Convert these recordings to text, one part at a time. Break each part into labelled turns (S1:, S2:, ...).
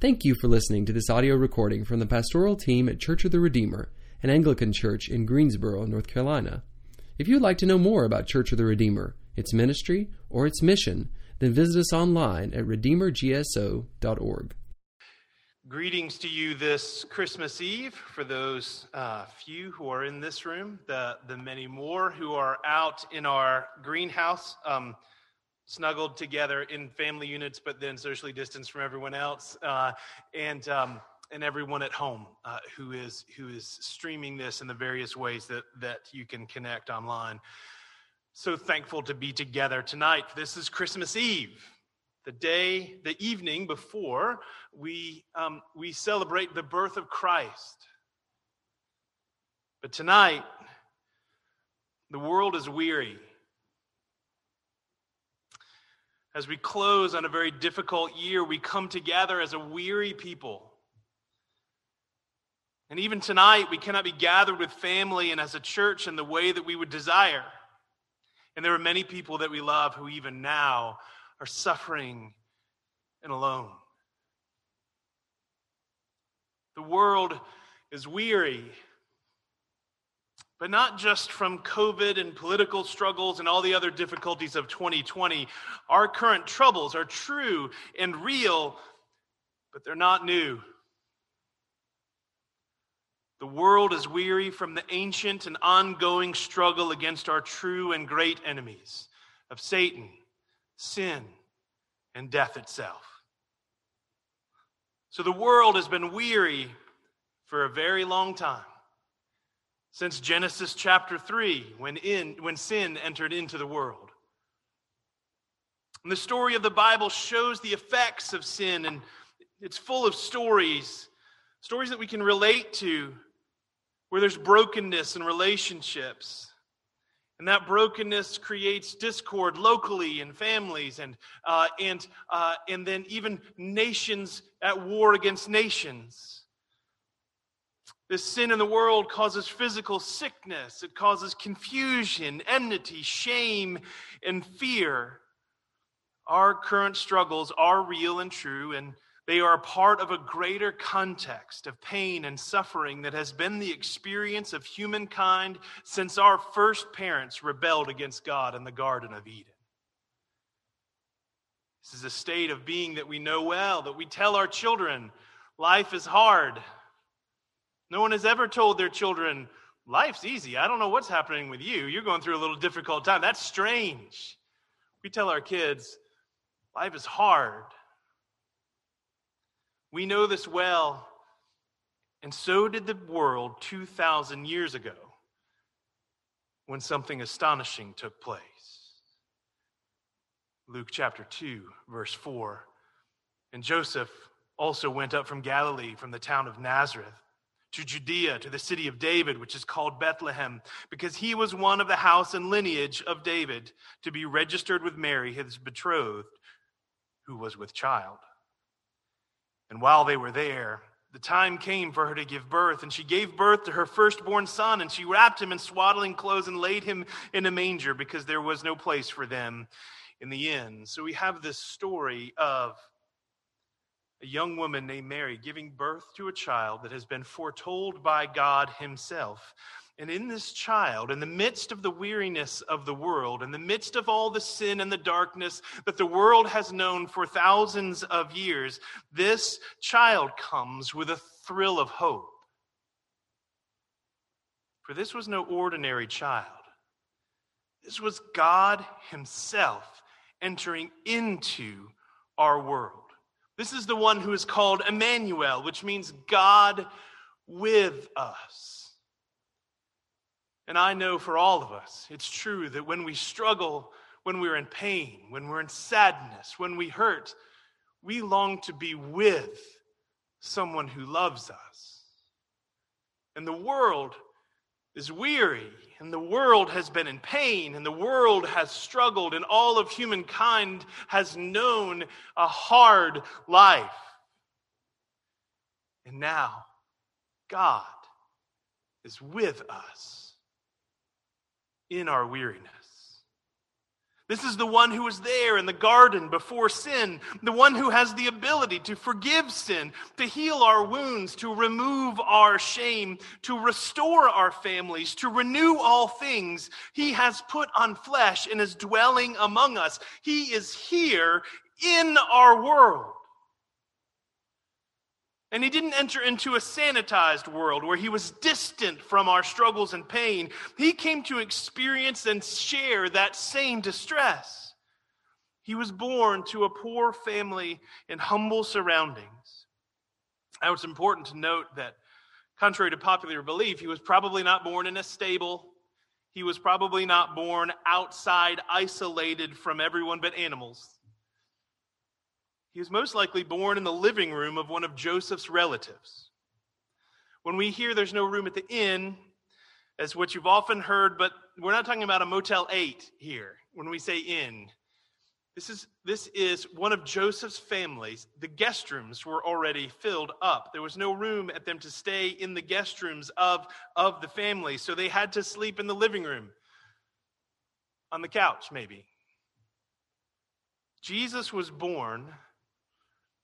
S1: Thank you for listening to this audio recording from the pastoral team at Church of the Redeemer, an Anglican church in Greensboro, North Carolina. If you'd like to know more about Church of the Redeemer, its ministry, or its mission, then visit us online at redeemergso.org.
S2: Greetings to you this Christmas Eve for those uh, few who are in this room, the, the many more who are out in our greenhouse. Um, snuggled together in family units, but then socially distanced from everyone else, uh, and um, and everyone at home uh, who is who is streaming this in the various ways that that you can connect online. So thankful to be together tonight. This is Christmas Eve, the day, the evening before we um, we celebrate the birth of Christ. But tonight, the world is weary as we close on a very difficult year, we come together as a weary people. And even tonight, we cannot be gathered with family and as a church in the way that we would desire. And there are many people that we love who, even now, are suffering and alone. The world is weary but not just from COVID and political struggles and all the other difficulties of 2020. Our current troubles are true and real, but they're not new. The world is weary from the ancient and ongoing struggle against our true and great enemies of Satan, sin, and death itself. So the world has been weary for a very long time since Genesis chapter 3, when, in, when sin entered into the world. And the story of the Bible shows the effects of sin, and it's full of stories, stories that we can relate to, where there's brokenness in relationships. And that brokenness creates discord locally in families and, uh, and, uh, and then even nations at war against nations. This sin in the world causes physical sickness, it causes confusion, enmity, shame, and fear. Our current struggles are real and true, and they are a part of a greater context of pain and suffering that has been the experience of humankind since our first parents rebelled against God in the Garden of Eden. This is a state of being that we know well, that we tell our children life is hard. No one has ever told their children, Life's easy. I don't know what's happening with you. You're going through a little difficult time. That's strange. We tell our kids, Life is hard. We know this well, and so did the world 2,000 years ago when something astonishing took place. Luke chapter 2, verse 4. And Joseph also went up from Galilee, from the town of Nazareth to Judea, to the city of David, which is called Bethlehem, because he was one of the house and lineage of David, to be registered with Mary, his betrothed, who was with child. And while they were there, the time came for her to give birth, and she gave birth to her firstborn son, and she wrapped him in swaddling clothes and laid him in a manger because there was no place for them in the inn. So we have this story of a young woman named Mary giving birth to a child that has been foretold by God Himself. And in this child, in the midst of the weariness of the world, in the midst of all the sin and the darkness that the world has known for thousands of years, this child comes with a thrill of hope. For this was no ordinary child, this was God Himself entering into our world. This is the one who is called Emmanuel, which means God with us. And I know for all of us, it's true that when we struggle, when we're in pain, when we're in sadness, when we hurt, we long to be with someone who loves us. And the world is weary, and the world has been in pain, and the world has struggled, and all of humankind has known a hard life. And now, God is with us in our weariness. This is the one who was there in the garden before sin, the one who has the ability to forgive sin, to heal our wounds, to remove our shame, to restore our families, to renew all things. He has put on flesh and is dwelling among us. He is here in our world. And he didn't enter into a sanitized world where he was distant from our struggles and pain. He came to experience and share that same distress. He was born to a poor family in humble surroundings. Now, it's important to note that, contrary to popular belief, he was probably not born in a stable. He was probably not born outside, isolated from everyone but animals. He was most likely born in the living room of one of Joseph's relatives. When we hear there's no room at the inn, as what you've often heard, but we're not talking about a Motel 8 here when we say inn. This is, this is one of Joseph's families. The guest rooms were already filled up. There was no room at them to stay in the guest rooms of, of the family, so they had to sleep in the living room, on the couch, maybe. Jesus was born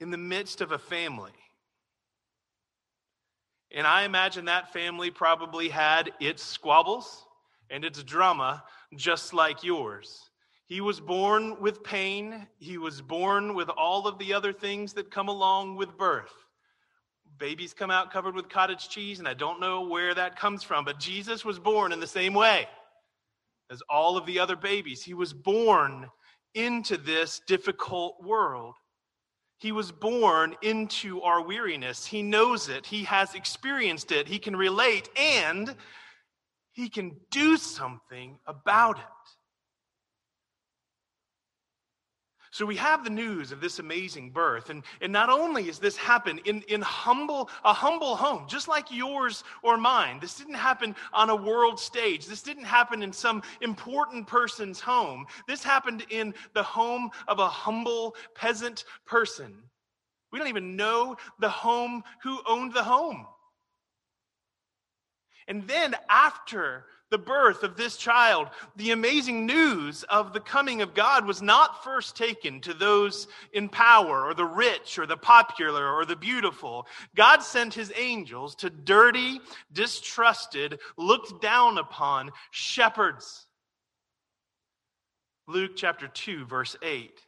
S2: in the midst of a family. And I imagine that family probably had its squabbles and its drama just like yours. He was born with pain. He was born with all of the other things that come along with birth. Babies come out covered with cottage cheese, and I don't know where that comes from, but Jesus was born in the same way as all of the other babies. He was born into this difficult world. He was born into our weariness. He knows it. He has experienced it. He can relate and he can do something about it. So we have the news of this amazing birth. And, and not only is this happened in, in humble, a humble home, just like yours or mine. This didn't happen on a world stage. This didn't happen in some important person's home. This happened in the home of a humble peasant person. We don't even know the home who owned the home. And then after the birth of this child, the amazing news of the coming of God was not first taken to those in power or the rich or the popular or the beautiful. God sent his angels to dirty, distrusted, looked down upon shepherds. Luke chapter 2, verse 8.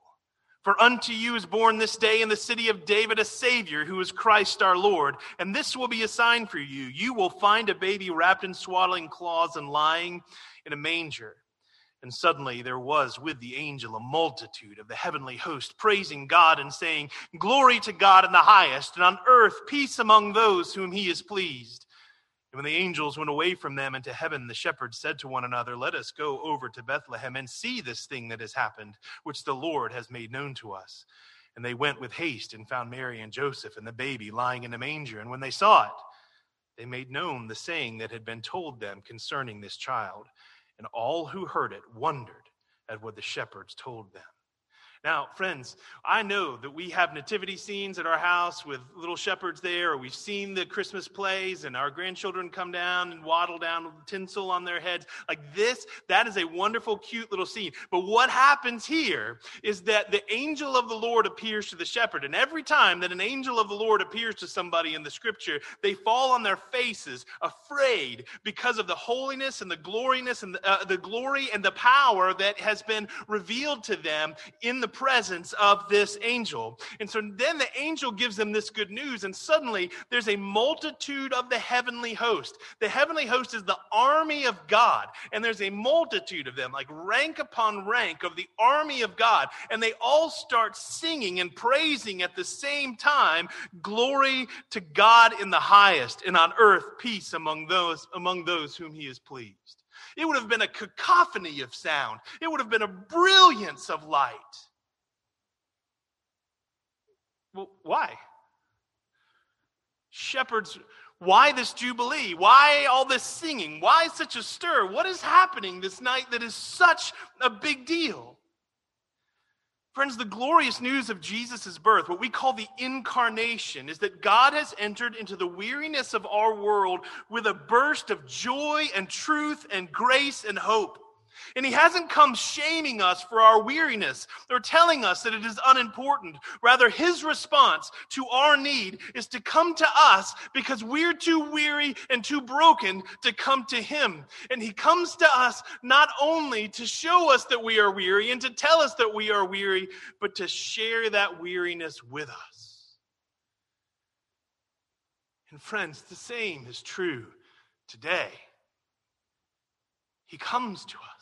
S2: For unto you is born this day in the city of David a Savior, who is Christ our Lord. And this will be a sign for you. You will find a baby wrapped in swaddling cloths and lying in a manger. And suddenly there was with the angel a multitude of the heavenly host, praising God and saying, Glory to God in the highest, and on earth peace among those whom he is pleased. And when the angels went away from them into heaven, the shepherds said to one another, Let us go over to Bethlehem and see this thing that has happened, which the Lord has made known to us. And they went with haste and found Mary and Joseph and the baby lying in a manger. And when they saw it, they made known the saying that had been told them concerning this child. And all who heard it wondered at what the shepherds told them. Now, friends, I know that we have nativity scenes at our house with little shepherds there, or we've seen the Christmas plays and our grandchildren come down and waddle down with tinsel on their heads. Like this, that is a wonderful, cute little scene. But what happens here is that the angel of the Lord appears to the shepherd. And every time that an angel of the Lord appears to somebody in the scripture, they fall on their faces afraid because of the holiness and the gloriness and the, uh, the glory and the power that has been revealed to them in the presence of this angel. And so then the angel gives them this good news, and suddenly there's a multitude of the heavenly host. The heavenly host is the army of God, and there's a multitude of them, like rank upon rank of the army of God, and they all start singing and praising at the same time glory to God in the highest, and on earth peace among those among those whom he is pleased. It would have been a cacophony of sound. It would have been a brilliance of light. Well, why? Shepherds Why this jubilee? Why all this singing? Why such a stir? What is happening this night that is such a big deal? Friends, the glorious news of Jesus' birth, what we call the incarnation, is that God has entered into the weariness of our world with a burst of joy and truth and grace and hope. And he hasn't come shaming us for our weariness or telling us that it is unimportant. Rather, his response to our need is to come to us because we're too weary and too broken to come to him. And he comes to us not only to show us that we are weary and to tell us that we are weary, but to share that weariness with us. And friends, the same is true today. He comes to us.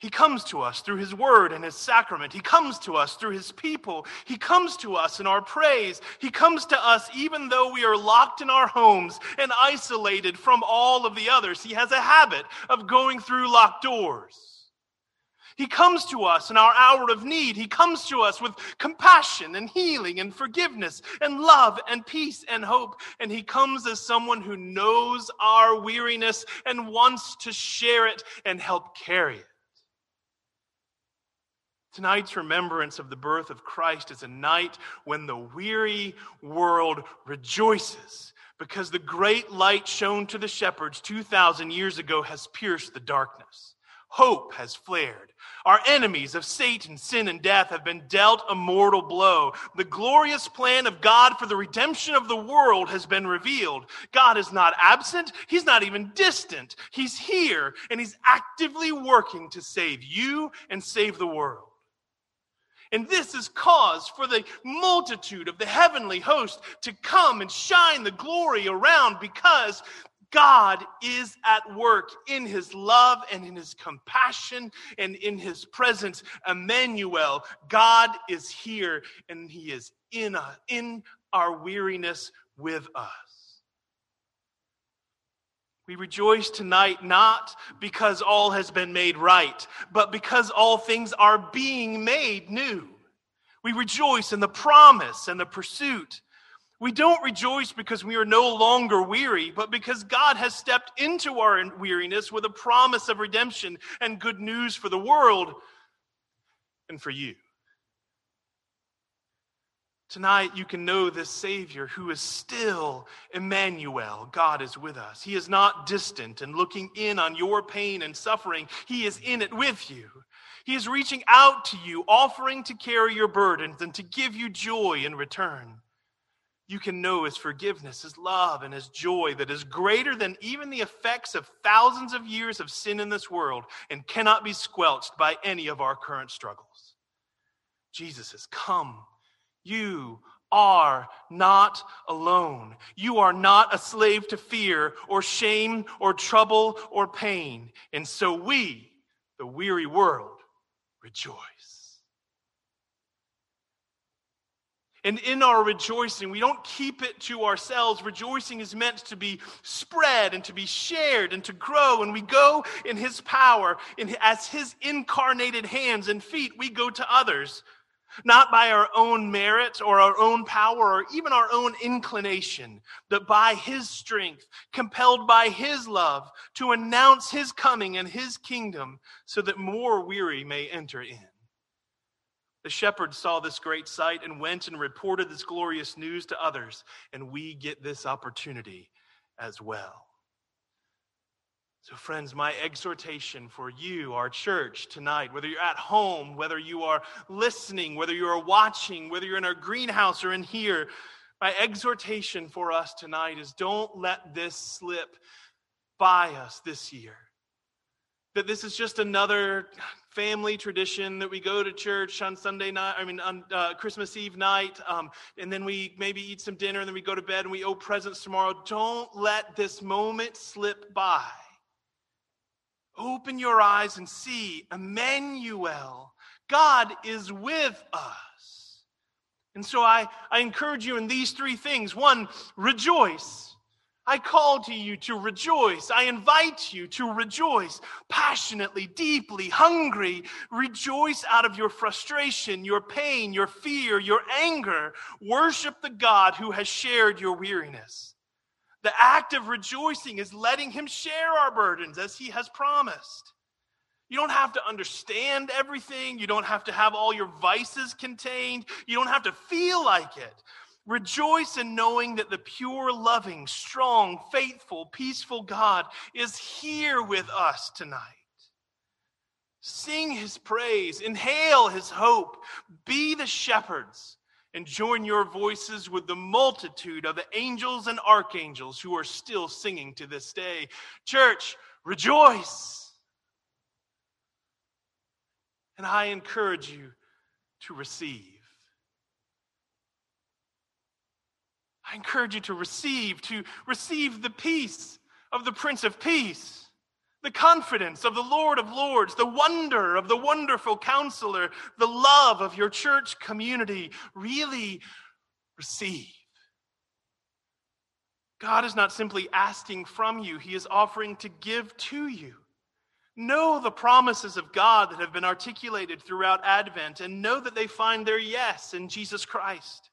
S2: He comes to us through His Word and His sacrament. He comes to us through His people. He comes to us in our praise. He comes to us even though we are locked in our homes and isolated from all of the others. He has a habit of going through locked doors. He comes to us in our hour of need. He comes to us with compassion and healing and forgiveness and love and peace and hope. And He comes as someone who knows our weariness and wants to share it and help carry it. Tonight's remembrance of the birth of Christ is a night when the weary world rejoices because the great light shown to the shepherds 2,000 years ago has pierced the darkness. Hope has flared. Our enemies of Satan, sin, and death have been dealt a mortal blow. The glorious plan of God for the redemption of the world has been revealed. God is not absent, He's not even distant. He's here, and He's actively working to save you and save the world. And this is cause for the multitude of the heavenly host to come and shine the glory around because God is at work in his love and in his compassion and in his presence. Emmanuel, God is here and he is in, a, in our weariness with us. We rejoice tonight not because all has been made right, but because all things are being made new. We rejoice in the promise and the pursuit. We don't rejoice because we are no longer weary, but because God has stepped into our weariness with a promise of redemption and good news for the world and for you. Tonight, you can know this Savior who is still Emmanuel. God is with us. He is not distant and looking in on your pain and suffering, He is in it with you. He is reaching out to you, offering to carry your burdens and to give you joy in return. You can know His forgiveness, His love, and His joy that is greater than even the effects of thousands of years of sin in this world and cannot be squelched by any of our current struggles. Jesus has come you are not alone. You are not a slave to fear or shame or trouble or pain. And so we, the weary world, rejoice. And in our rejoicing, we don't keep it to ourselves. Rejoicing is meant to be spread and to be shared and to grow. And we go in His power, in, as His incarnated hands and feet, we go to others not by our own merit or our own power or even our own inclination, but by his strength, compelled by his love to announce his coming and his kingdom so that more weary may enter in. The shepherds saw this great sight and went and reported this glorious news to others, and we get this opportunity as well. So, friends, my exhortation for you, our church, tonight, whether you're at home, whether you are listening, whether you are watching, whether you're in our greenhouse or in here, my exhortation for us tonight is don't let this slip by us this year. That this is just another family tradition that we go to church on Sunday night, I mean, on uh, Christmas Eve night, um, and then we maybe eat some dinner and then we go to bed and we owe presents tomorrow. Don't let this moment slip by. Open your eyes and see Emmanuel. God is with us. And so I, I encourage you in these three things. One, rejoice. I call to you to rejoice. I invite you to rejoice passionately, deeply, hungry. Rejoice out of your frustration, your pain, your fear, your anger. Worship the God who has shared your weariness. The act of rejoicing is letting Him share our burdens as He has promised. You don't have to understand everything. You don't have to have all your vices contained. You don't have to feel like it. Rejoice in knowing that the pure, loving, strong, faithful, peaceful God is here with us tonight. Sing his praise, inhale his hope, be the shepherds, and join your voices with the multitude of the angels and archangels who are still singing to this day. Church, rejoice. And I encourage you to receive. I encourage you to receive, to receive the peace of the Prince of Peace, the confidence of the Lord of Lords, the wonder of the wonderful counselor, the love of your church community. Really receive. God is not simply asking from you, He is offering to give to you. Know the promises of God that have been articulated throughout Advent and know that they find their yes in Jesus Christ.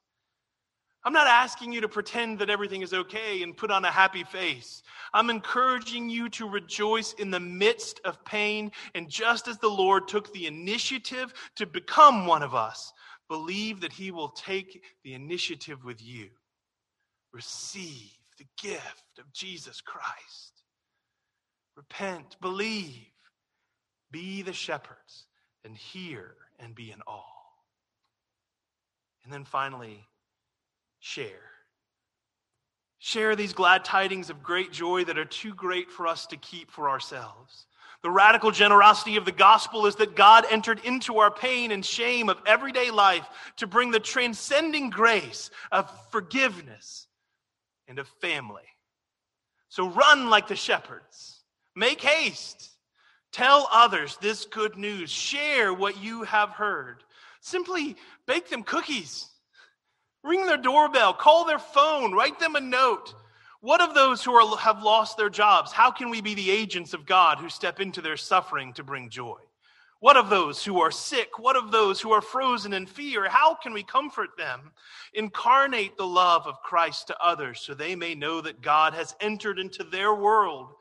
S2: I'm not asking you to pretend that everything is okay and put on a happy face. I'm encouraging you to rejoice in the midst of pain. And just as the Lord took the initiative to become one of us, believe that He will take the initiative with you. Receive the gift of Jesus Christ. Repent, believe, be the shepherds, and hear and be in awe. And then finally, share. Share these glad tidings of great joy that are too great for us to keep for ourselves. The radical generosity of the gospel is that God entered into our pain and shame of everyday life to bring the transcending grace of forgiveness and of family. So run like the shepherds, make haste, tell others this good news, share what you have heard. Simply bake them cookies Ring their doorbell, call their phone, write them a note. What of those who are, have lost their jobs? How can we be the agents of God who step into their suffering to bring joy? What of those who are sick? What of those who are frozen in fear? How can we comfort them? Incarnate the love of Christ to others so they may know that God has entered into their world,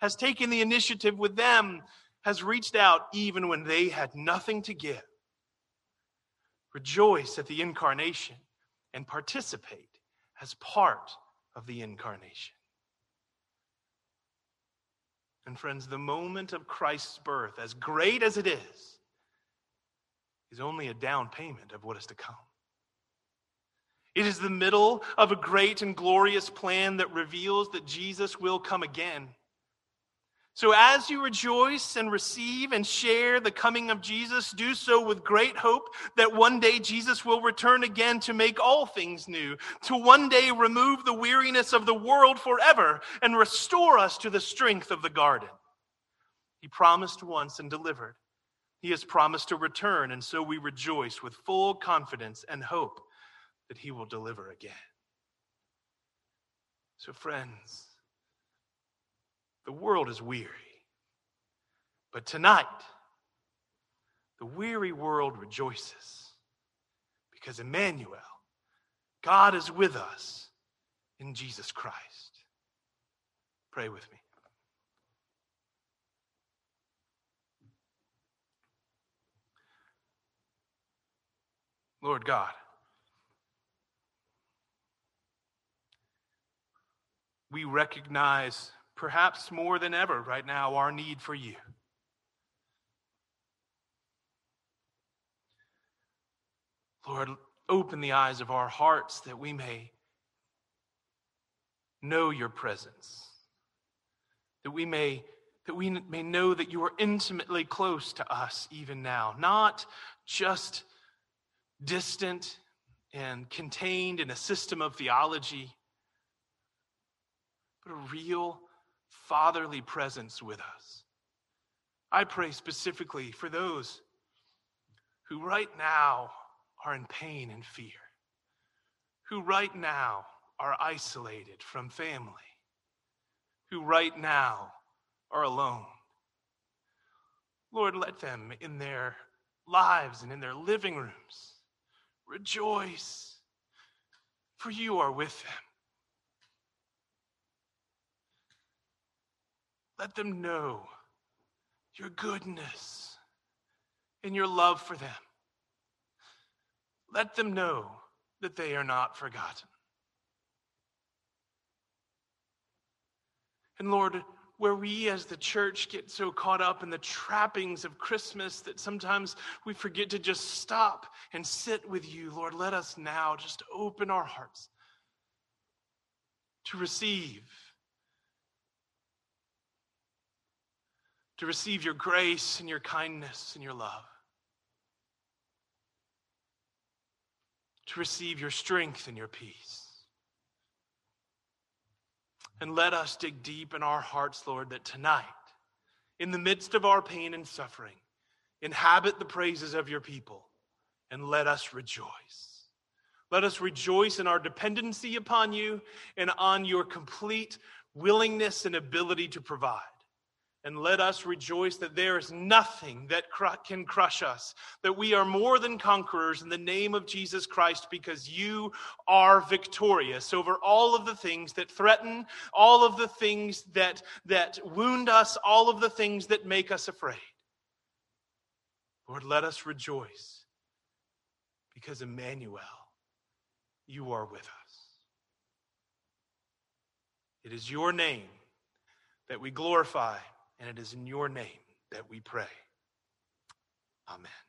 S2: has taken the initiative with them, has reached out even when they had nothing to give. Rejoice at the incarnation and participate as part of the incarnation. And friends, the moment of Christ's birth, as great as it is, is only a down payment of what is to come. It is the middle of a great and glorious plan that reveals that Jesus will come again. So, as you rejoice and receive and share the coming of Jesus, do so with great hope that one day Jesus will return again to make all things new, to one day remove the weariness of the world forever and restore us to the strength of the garden. He promised once and delivered. He has promised to return, and so we rejoice with full confidence and hope that He will deliver again. So, friends, the world is weary. But tonight, the weary world rejoices because Emmanuel, God is with us in Jesus Christ. Pray with me. Lord God, we recognize perhaps more than ever right now, our need for you. Lord, open the eyes of our hearts that we may know your presence, that we may that we may know that you are intimately close to us even now, not just distant and contained in a system of theology, but a real fatherly presence with us. I pray specifically for those who right now are in pain and fear, who right now are isolated from family, who right now are alone. Lord, let them in their lives and in their living rooms rejoice, for you are with them. Let them know your goodness and your love for them. Let them know that they are not forgotten. And Lord, where we as the church get so caught up in the trappings of Christmas that sometimes we forget to just stop and sit with you, Lord, let us now just open our hearts to receive. To receive your grace and your kindness and your love. To receive your strength and your peace. And let us dig deep in our hearts, Lord, that tonight, in the midst of our pain and suffering, inhabit the praises of your people and let us rejoice. Let us rejoice in our dependency upon you and on your complete willingness and ability to provide and let us rejoice that there is nothing that can crush us, that we are more than conquerors in the name of Jesus Christ because you are victorious over all of the things that threaten, all of the things that, that wound us, all of the things that make us afraid. Lord, let us rejoice because Emmanuel, you are with us. It is your name that we glorify and it is in your name that we pray. Amen.